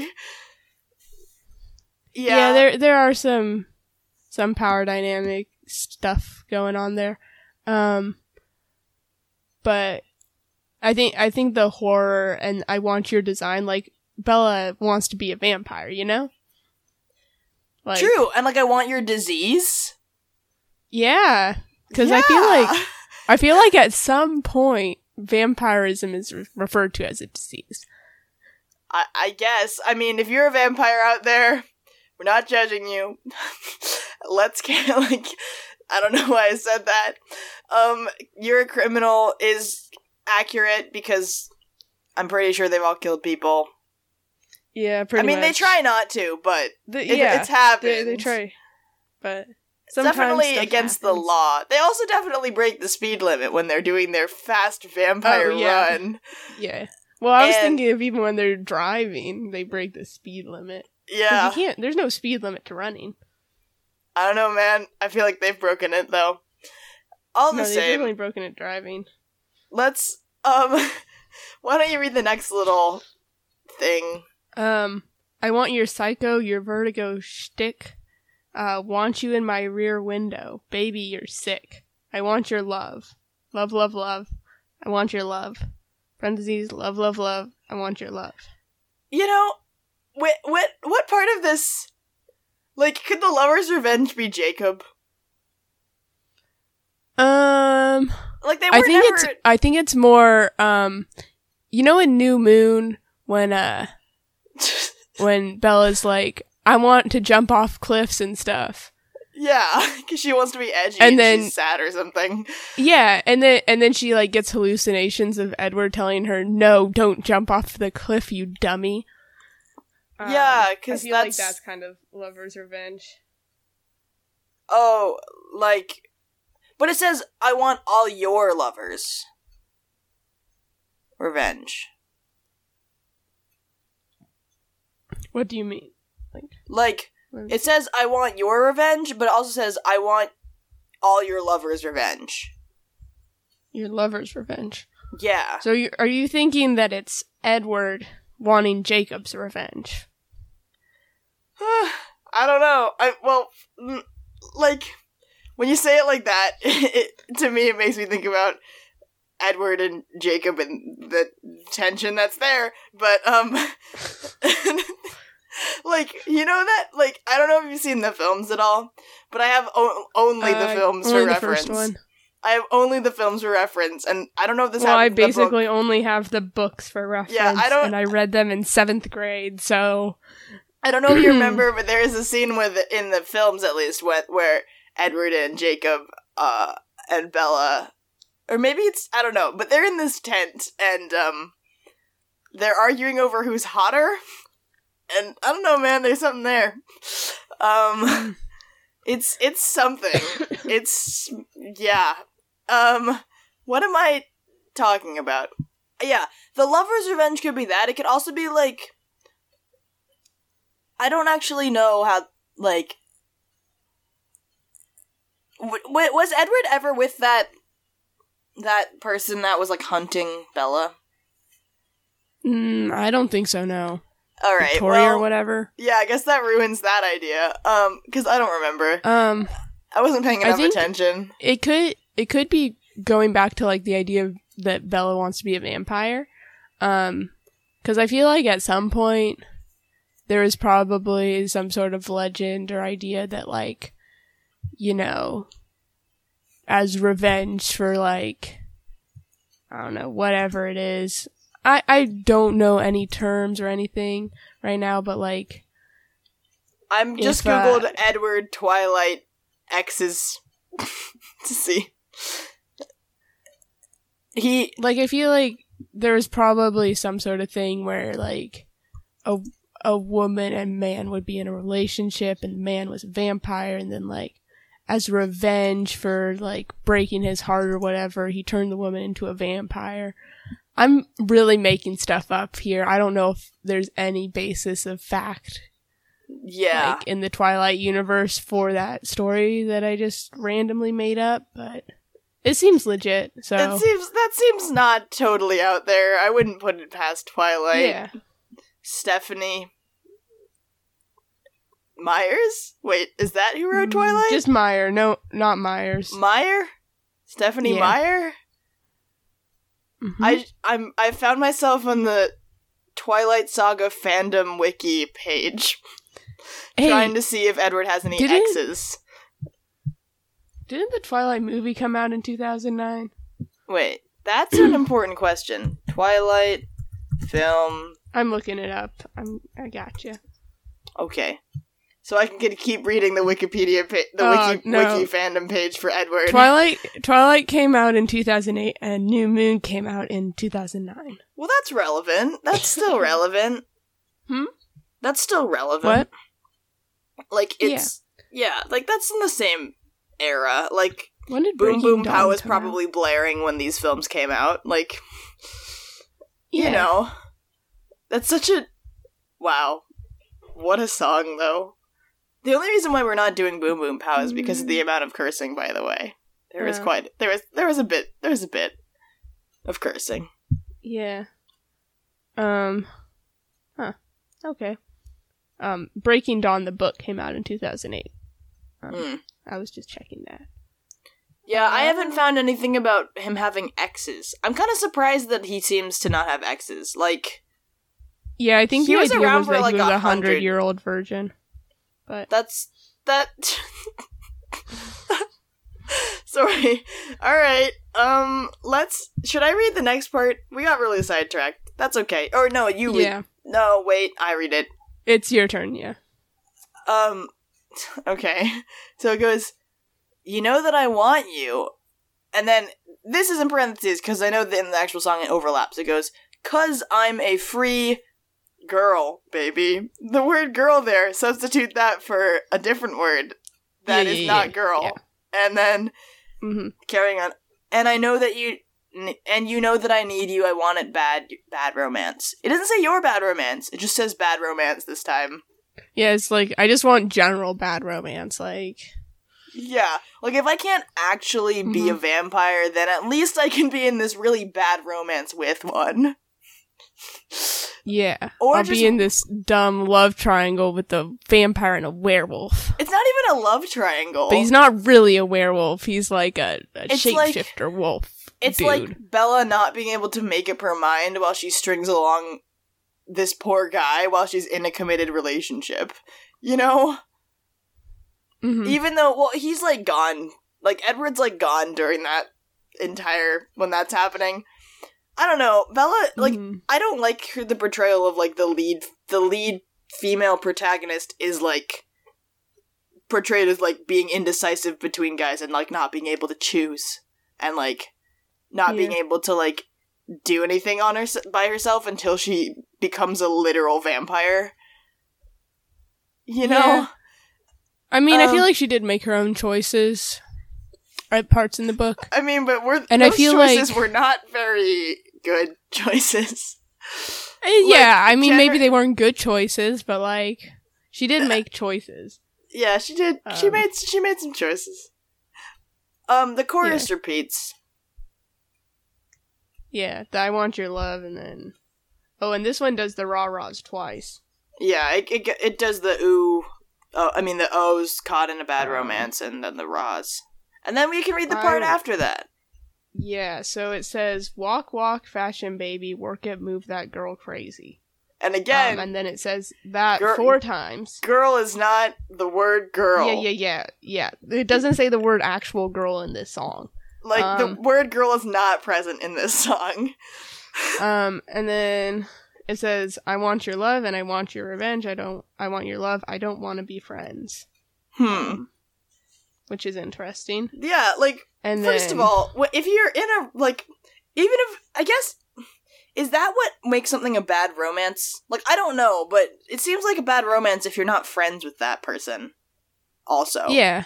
yeah, yeah there there are some some power dynamic stuff going on there. Um but i think i think the horror and i want your design like bella wants to be a vampire you know? Like true. And like, I want your disease? Yeah. Because i feel like i feel like at some point vampirism is re- referred to as a disease. I, I guess. I mean, if you're a vampire out there, we're not judging you. Let's get like I don't know why I said that. Um, you're a criminal is accurate because I'm pretty sure they've all killed people. yeah pretty. I mean, they try not to, but The- it, yeah it's happened. they, they try but definitely against the law. They also definitely break the speed limit when they're doing their fast vampire Oh, yeah. run. Yeah. Well, I was And- thinking of even when they're driving, they break the speed limit. Yeah. You can't. There's no speed limit to running. I don't know, man. I feel like they've broken it though. All the no, they've same. definitely broken it driving. Let's um why don't you read the next little thing? Um, I want your psycho, your vertigo shtick. Uh, want you in my rear window, baby. You're sick. I want your love, love, love, love. I want your love. Parentheses, love, love, love. I want your love. You know, what what what part of this like could the lover's revenge be Jacob? Um, like they were I think never. it's I think it's more um you know in New Moon when uh when Bella's like I want to jump off cliffs and stuff. yeah, because she wants to be edgy And and, then- she's sad or something. Yeah, and then and then she like gets hallucinations of Edward telling her, "No, don't jump off the cliff, you dummy." Um, Yeah, I 'cause feel like that's- that's kind of lover's revenge. Oh, like, but it says I want all your lovers. Revenge. What do you mean? Like it says I want your revenge, but it also says I want all your lovers' revenge. Your lover's revenge. Yeah. So you, are you thinking that it's Edward wanting Jacob's revenge? I don't know. I well, like when you say it like that, it, to me it makes me think about Edward and Jacob and the tension that's there. But um, like you know that like I don't know if you've seen the films at all, but I have o- only the Uh, films only for the reference. I have only the films for reference, and I don't know if this Well, I basically only have the books for reference. Yeah, I don't- And I read them in seventh grade, so I don't know if you remember, but there is a scene with in the films at least where, where Edward and Jacob uh and Bella or maybe it's I don't know, but they're in this tent and um they're arguing over who's hotter. And I don't know, man, there's something there. Um it's it's something. It's yeah. Um what am I talking about? Yeah, the lover's revenge could be that. It could also be like I don't actually know how like w- was Edward ever with that that person that was like hunting Bella? mm, I don't think so. No, All right, Victoria well, or whatever. yeah, I guess that ruins that idea. Um, because I don't remember. Um, I wasn't paying enough attention. it could it could be going back to like the idea of, that Bella wants to be a vampire. Um, because I feel like at some point there is probably some sort of legend or idea that like, you know, as revenge for like, I don't know, whatever it is. I I don't know any terms or anything right now, but like, I'm just If, uh, googled Edward Twilight X's to see. He like I feel like there's probably some sort of thing where like a a woman and man would be in a relationship and the man was a vampire and then like as revenge for like breaking his heart or whatever he turned the woman into a vampire i'm really making stuff up here i don't know if there's any basis of fact yeah. like in the twilight universe for that story that i just randomly made up but it seems legit so That seems that seems not totally out there. I wouldn't put it past Twilight. yeah Stephenie Myers? Wait, is that who wrote Mm, Twilight? Just Meyer, no, not Myers. Meyer? Stephenie Yeah. Meyer? Mhm. I I'm I found myself on the Twilight Saga fandom wiki page hey, trying to see if Edward has any exes. Didn't the Twilight movie come out in 2009? Wait, that's an important question. Twilight film. I'm looking it up. I'm, I gotcha. Okay. So I can get, keep reading the Wikipedia pa- the Oh, wiki no. wiki fandom page for Edward. Twilight, Twilight came out in 2008, and New Moon came out in 2009. Well, that's relevant. That's still relevant. Hmm? That's still relevant. What? Like it's yeah. like that's in the same era. Like When did Boom Breaking Boom Dawn Pow was come out? probably blaring when these films came out. Like Yeah. you know, that's such a wow. What a song though. The only reason why we're not doing Boom Boom Pow is because of the amount of cursing. By the way, there was Uh. quite there was there was a bit there was a bit of cursing. Yeah. Um. Huh. Okay. Um. Breaking Dawn, the book, came out in 2008. Um, Mm. I was just checking that. Yeah, I haven't found anything about him having exes. I'm kind of surprised that he seems to not have exes. Like Yeah, I think He was around was for, like, a a hundred- hundred year old virgin. But that's that. Sorry. All right. Um, let's. Should I read the next part? We got really sidetracked. That's okay. Or no, you read. Yeah. No, wait, I read it. It's your turn, yeah. Um, okay. So it goes, You know that I want you. And then this is in parentheses because I know that in the actual song it overlaps. It goes, Cause I'm a free girl, baby. The word girl there, substitute that for a different word that Yeah, is yeah, not girl. yeah. And then hmm carrying on. And I know that you. And you know that I need you. I want it bad, bad romance. It doesn't say your bad romance. It just says bad romance this time. Yeah, it's like I just want general bad romance. Like, Yeah, like if I can't actually be a mm-hmm. vampire, then at least I can be in this really bad romance with one. yeah, Or I'll just- be in this dumb love triangle with the vampire and a werewolf. It's not even a love triangle. But he's not really a werewolf. He's like a, a It's like- shapeshifter wolf. it's dude. like Bella not being able to make up her mind while she strings along this poor guy while she's in a committed relationship. You know? Mhm. Even though, well, he's like gone. Like, Edward's like gone during that entire, when that's happening. I don't know. Bella, like, Mhm. I don't like her, the portrayal of like the lead the lead female protagonist is like portrayed as like being indecisive between guys and like not being able to choose and like not being able to like do anything on her by herself until she becomes a literal vampire. You know? Yeah. I mean, I Um, feel like she did make her own choices at parts in the book. I mean, but we're And I feel choices like- were not very good choices. Eh, yeah, I mean, maybe they weren't good choices, but like, she did make choices. Yeah, she did. she Um, made she made some choices. Um, the chorus repeats. Yeah, the I want your love, and then oh, and this one does the rah rahs twice. Yeah, it, it it does the ooh. Oh, I mean the O's caught in a bad Um, romance, and then the rahs, and then we can read the part I- after that. Yeah, so it says walk, walk, fashion baby, work it, move that girl crazy. And Um, again, and then it says that Girl- four times. girl is not the word girl. Yeah, yeah, yeah, yeah. It doesn't say the word actual girl in this song. Like Um, the word girl is not present in this song. Um, and then it says, "I want your love and I want your revenge. I don't. I want your love. I don't want to be friends." Hmm. Um, which is interesting. Yeah, like And First then, of all, if you're in a like, even if I guess, is that what makes something a bad romance? Like I don't know, but it seems like a bad romance if you're not friends with that person. Also, yeah.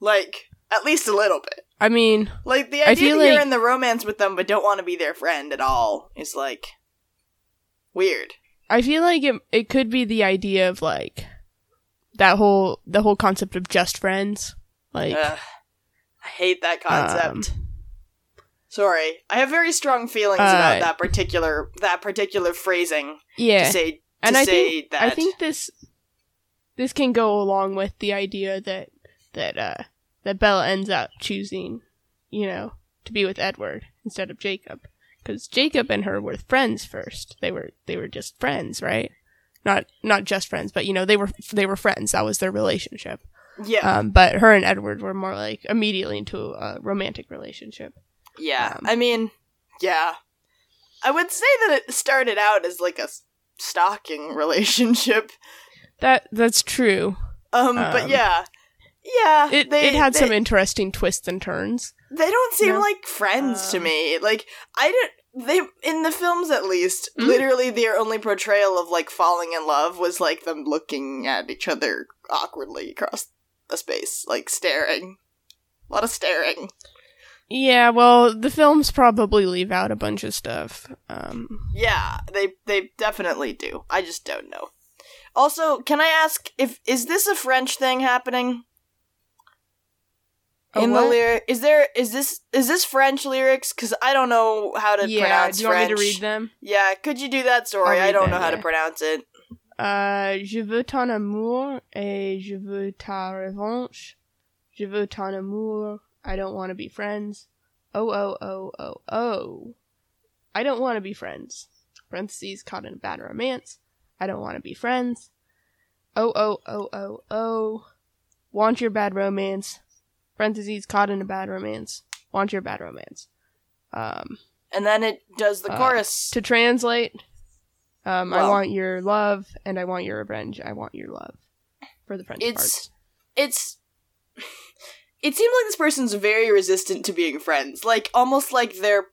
like at least a little bit. I mean, Like the idea that you're in the romance with them but don't want to be their friend at all is like weird. I feel like it. It could be the idea of like that whole the whole concept of just friends. Like, Ugh. I hate that concept. Um, Sorry, I have very strong feelings Uh, about that particular that particular phrasing yeah. to say to and I say think that. I think this this can go along with the idea that that uh that Bella ends up choosing, you know, to be with Edward instead of Jacob because Jacob and her were friends first. They were they were just friends, right? Not not just friends, but you know they were they were friends. That was their relationship. yeah. Um, but her and Edward were more like immediately into a romantic relationship. Yeah, Um, I mean, yeah. I would say that it started out as like a stalking relationship. That that's true. Um, but Um, yeah. Yeah, It they, it had they, some interesting twists and turns. They don't seem No. like friends to Um, me. Like I did they in the films at least, Mm. literally their only portrayal of like falling in love was like them looking at each other awkwardly across the space, like staring. A lot of staring. Yeah, well, the films probably leave out a bunch of stuff. Um, Yeah, they they definitely do. I just don't know. Also, can I ask if is this a French thing happening A in the what? lyric? Is there is this is this French lyrics? Because I don't know how to yeah, pronounce do you want French. me to read them? Yeah, could you do that? Sorry, I don't them, know how to pronounce it. Uh, je veux ton amour et je veux ta revanche. Je veux ton amour. I don't want to be friends. Oh, oh, oh, oh, oh. I don't want to be friends. Parentheses, caught in a bad romance. I don't want to be friends. Oh, oh, oh, oh, oh. Want your bad romance. Parentheses, caught in a bad romance. Want your bad romance. Um, And then it does the Uh, chorus. to translate, um, I want your love and I want your revenge. I want your love for the French It's- it's it seems like this person's very resistant to being friends like almost like they're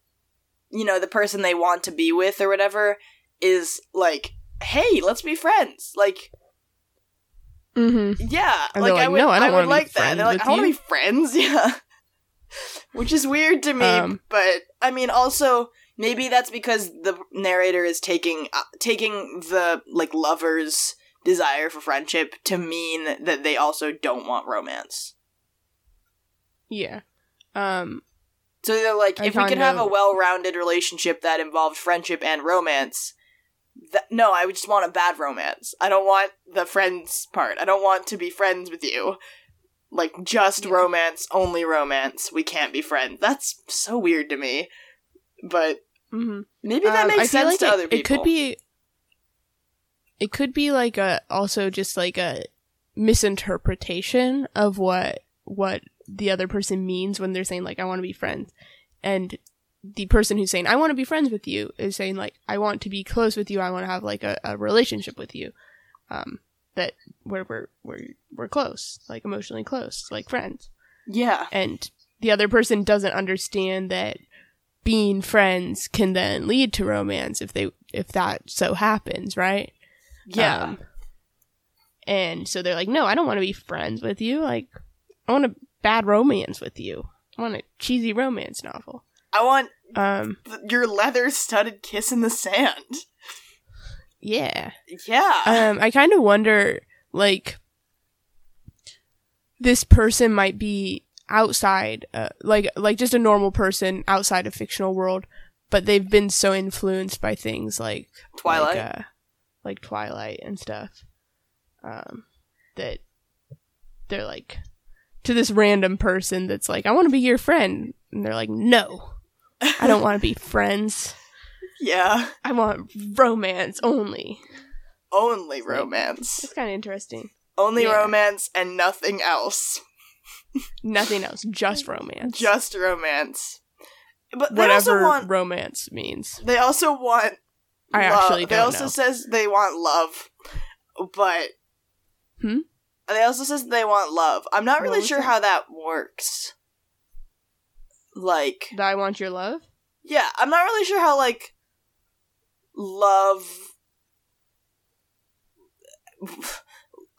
you know the person they want to be with or whatever is like hey let's be friends like Mm-hmm. yeah And like they're i like, would, "No, I don't would like that. They're like i want to be friends yeah. Which is weird to me Um, but i mean also maybe that's because the narrator is taking uh, taking the like lovers desire for friendship to mean that they also don't want romance. Yeah. Um, So they're like, I if we could have a well-rounded relationship that involved friendship and romance, th- no, I just want a bad romance. I don't want the friends part. I don't want to be friends with you. Like just Yeah. romance, only romance. We can't be friends. That's so weird to me. But hmm maybe that makes sense to it, other people. It could be. It could be like a also just like a misinterpretation of what what the other person means when they're saying like I want to be friends, and the person who's saying I want to be friends with you is saying like I want to be close with you. I want to have like a, a relationship with you, um, that where we're we're we're close, like emotionally close, like friends Yeah. and the other person doesn't understand that being friends can then lead to romance if they if that so happens, right? Yeah. Um, and so they're like, "No, I don't want to be friends with you. Like, I want a bad romance with you. I want a cheesy romance novel." I want Um, your leather-studded kiss in the sand. yeah. Yeah. Um, I kind of wonder, like, this person might be outside, uh, like, like just a normal person outside of fictional world, but they've been so influenced by things like Twilight. like, uh, like Twilight and stuff, um, that they're like to this random person that's like, I want to be your friend, and they're like, No, I don't want to be friends. yeah. I want romance only. Only romance. It's kind of interesting. Only yeah. romance and nothing else. Nothing else, just romance. Just romance. But they also want. romance means. They also want. I love. actually They also know. says they want love, but. Hmm? They also says they want love. I'm not really sure that? how that works. Like, That I want your love. yeah, I'm not really sure how like love.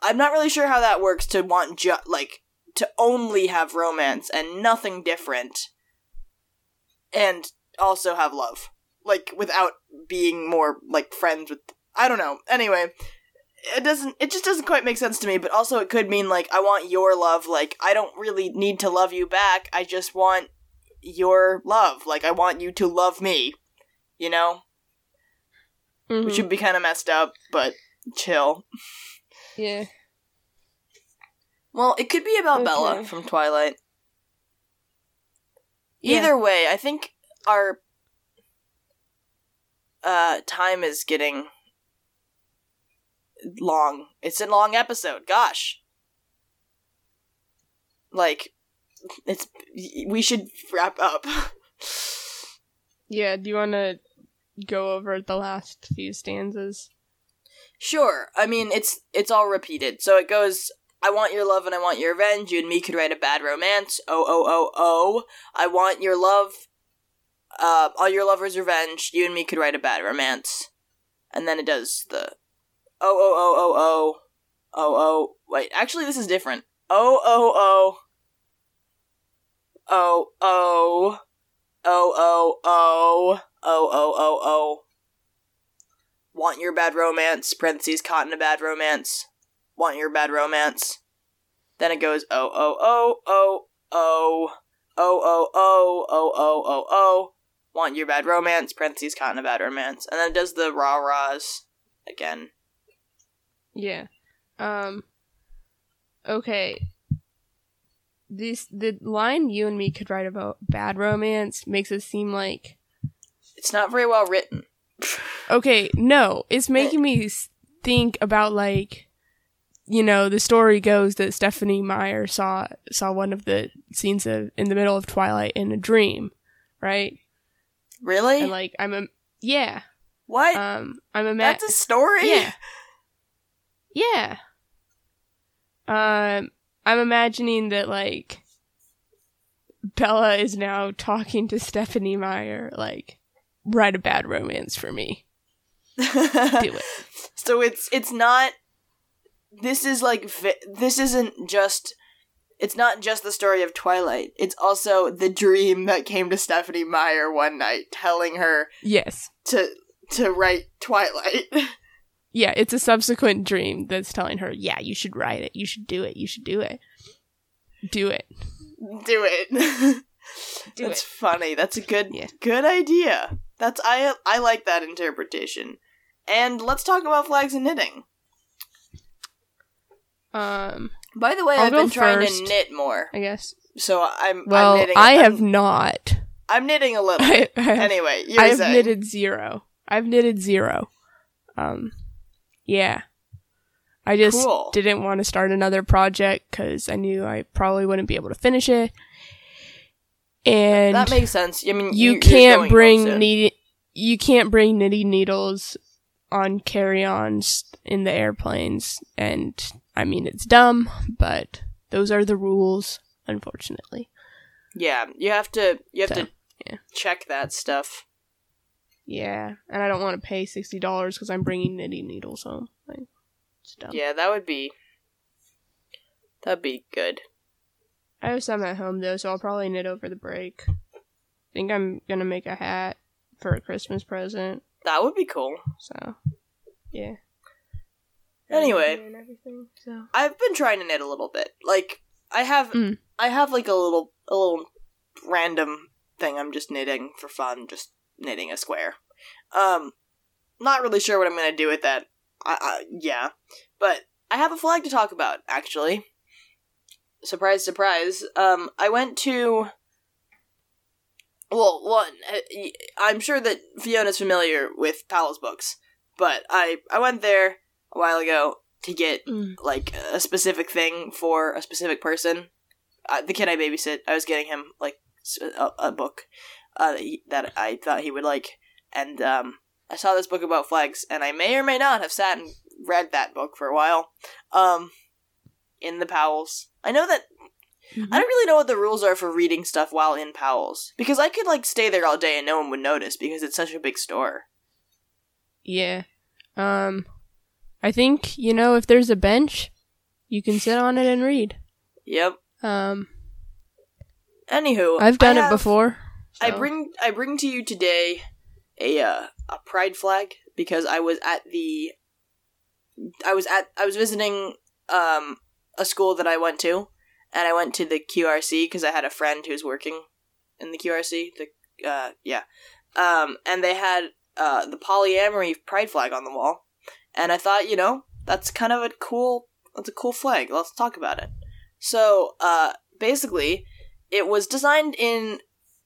I'm not really sure how that works to want ju- like to only have romance and nothing different, and also have love, like without being more like friends with. I don't know. Anyway, it doesn't. It just doesn't quite make sense to me. But also, it could mean like I want your love. Like I don't really need to love you back. I just want your love. Like I want you to love me. You know, Mhm. which would be kind of messed up, but chill. yeah. Well, it could be about Bella from Twilight. Yeah. Either way, I think our uh time is getting long. It's a long episode. Gosh. Like it's we should wrap up. Yeah. Do you want to go over the last few stanzas? Sure. I mean, it's it's all repeated. So it goes I want your love and I want your revenge. You and me could write a bad romance. Oh oh oh oh. I want your love. Uh, all your lovers' revenge. You and me could write a bad romance. And then it does the oh oh oh oh oh oh oh. Wait, actually, this is different. Oh oh oh oh oh oh oh oh oh oh oh oh. Want your bad romance, parentheses, caught in a bad romance. Want your bad romance. Then it goes, oh, oh, oh, oh, oh, oh, oh, oh, oh, oh, oh, oh. Want your bad romance, parentheses, caught in a bad romance. And then it does the rah rahs again. Yeah. Um. Okay. This the line "you and me could write about bad romance" makes it seem like It's not very well written. okay. No, it's making me think about like, you know, the story goes that Stephenie Meyer saw saw one of the scenes of in the middle of Twilight in a dream, right? Really? And like I'm a yeah. what? Um I'm a man That's a story? Yeah. Yeah. Um, I'm imagining that like Bella is now talking to Stephenie Meyer, like, write a bad romance for me. Do it. So it's it's not. This is like this isn't just. It's not just the story of Twilight. It's also the dream that came to Stephenie Meyer one night, telling her Yes. to to write Twilight. Yeah, it's a subsequent dream that's telling her, yeah, you should write it. You should do it. You should do it. Do it. Do it. Do That's it. funny. That's a good Yeah. good idea. That's I I like that interpretation. And let's talk about flags and knitting. Um, By the way, I'll I've been trying first. to knit more. I guess. So I'm Well, I'm knitting I I'm- have not. I'm knitting a little. I, I have, anyway, you're I've knitted zero. I've knitted zero. Um, yeah. I just Cool. didn't want to start another project because I knew I probably wouldn't be able to finish it. And that makes sense. I mean, you you're can't bring knit- you can't bring knitting needles on carry-ons in the airplanes, and I mean it's dumb, but those are the rules, unfortunately. Yeah, you have to. You have So, to yeah. check that stuff. Yeah, and I don't want to pay sixty dollars because I'm bringing knitting needles home. Like, it's dumb. Yeah, that would be. That'd be good. I have some at home though, so I'll probably knit over the break. think I'm gonna make a hat for a Christmas present. That would be cool. So, yeah. Anyway. And everything. So I've been trying to knit a little bit. Like I have, Mm. I have like a little, a little random thing. I'm just knitting for fun, just knitting a square. Um, not really sure what I'm gonna do with that. I, I yeah, but I have a flag to talk about. Actually, surprise, surprise. Um, I went to. Well, one, uh, I'm sure that Fiona's familiar with Powell's books, but I I went there a while ago to get Mm. like a specific thing for a specific person. Uh, the kid I babysit, I was getting him like a book uh, that, he, that I thought he would like, and um, I saw this book about flags, and I may or may not have sat and read that book for a while. Um, in the Powells, I know that Mhm. I don't really know what the rules are for reading stuff while in Powell's because I could like stay there all day and no one would notice because it's such a big store. yeah. Um, I think you know if there's a bench, you can sit on it and read. Yep. Um, Anywho, I've done it have- before. I bring I bring to you today a uh, a pride flag because I was at the I was at I was visiting um a school that I went to and I went to the QRC because I had a friend who's working in the QRC the uh yeah. Um and they had uh the polyamory pride flag on the wall and I thought you know that's kind of a cool that's a cool flag. Let's talk about it. So uh basically it was designed in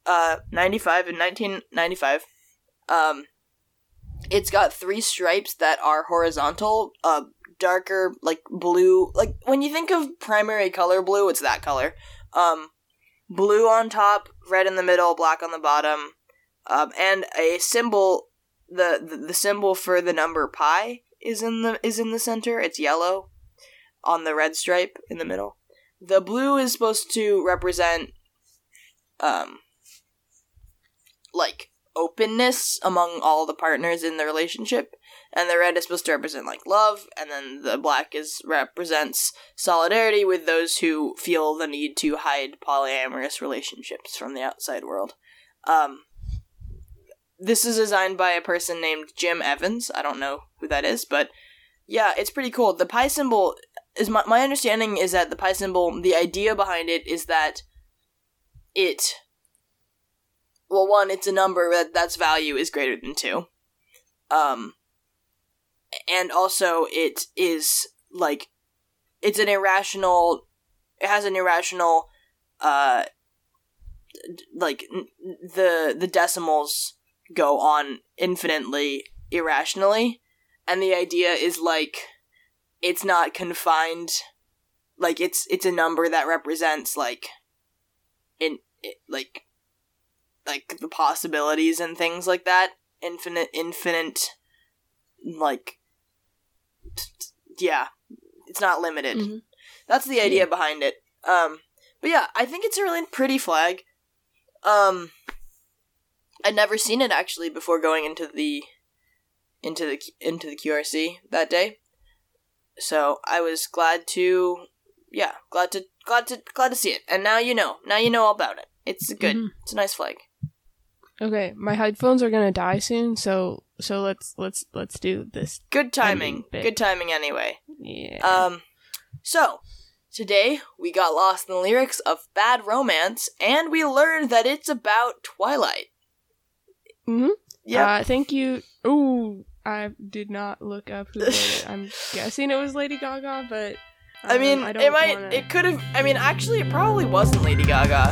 uh 95 in 1995 um it's got three stripes that are horizontal uh darker like blue like when you think of primary color blue it's that color. Um blue on top red in the middle black on the bottom um and a symbol the the, the symbol for the number pi is in the is in the center. It's yellow on the red stripe in the middle. The blue is supposed to represent um like openness among all the partners in the relationship and the red is supposed to represent like love and then the black is represents solidarity with those who feel the need to hide polyamorous relationships from the outside world. Um this is designed by a person named Jim Evans. I don't know who that is but yeah it's pretty cool. The pi symbol is my, my understanding is that the pi symbol the idea behind it is that it well one it's a number that that's value is greater than two. Um and also it is like it's an irrational it has an irrational uh like the the decimals go on infinitely irrationally. And the idea is like it's not confined like it's it's a number that represents like in like like the possibilities and things like that. Infinite, infinite, like, yeah, it's not limited. Mhm. That's the idea behind it. Um, but yeah, I think it's a really pretty flag. Um, I'd never seen it actually before going into the into the into the QRC that day. So I was glad to, yeah, glad to glad to glad to see it. And now you know, now you know all about it. It's good. Mhm. It's a nice flag. Okay, my headphones are gonna die soon, so so let's let's let's do this. Good timing. Good timing anyway. Yeah. Um, so today we got lost in the lyrics of Bad Romance, and we learned that it's about Twilight. Mhm. Yeah. Uh, thank you. Ooh, I did not look up who wrote it. I'm guessing it was Lady Gaga, but I um, mean, I it might. wanna- It could have. I mean, actually, it probably wasn't Lady Gaga.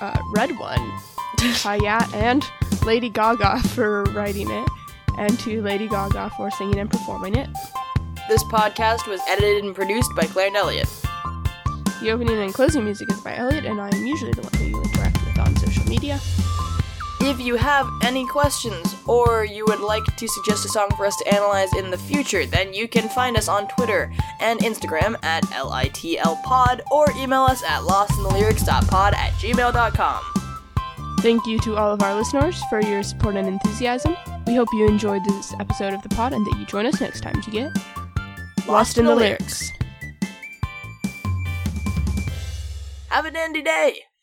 uh, Red One, Khayat, and Lady Gaga for writing it, and to Lady Gaga for singing and performing it. This podcast was edited and produced by Claire and Elliott. The opening and closing music is by Elliot, and I am usually the one who you interact with on social media. If you have any questions or you would like to suggest a song for us to analyze in the future, then you can find us on Twitter and Instagram at LITLpod or email us at lostinthelyrics.pod at gmail.com. Thank you to all of our listeners for your support and enthusiasm. We hope you enjoyed this episode of the pod and that you join us next time to get Lost in the Lyrics. Have a dandy day!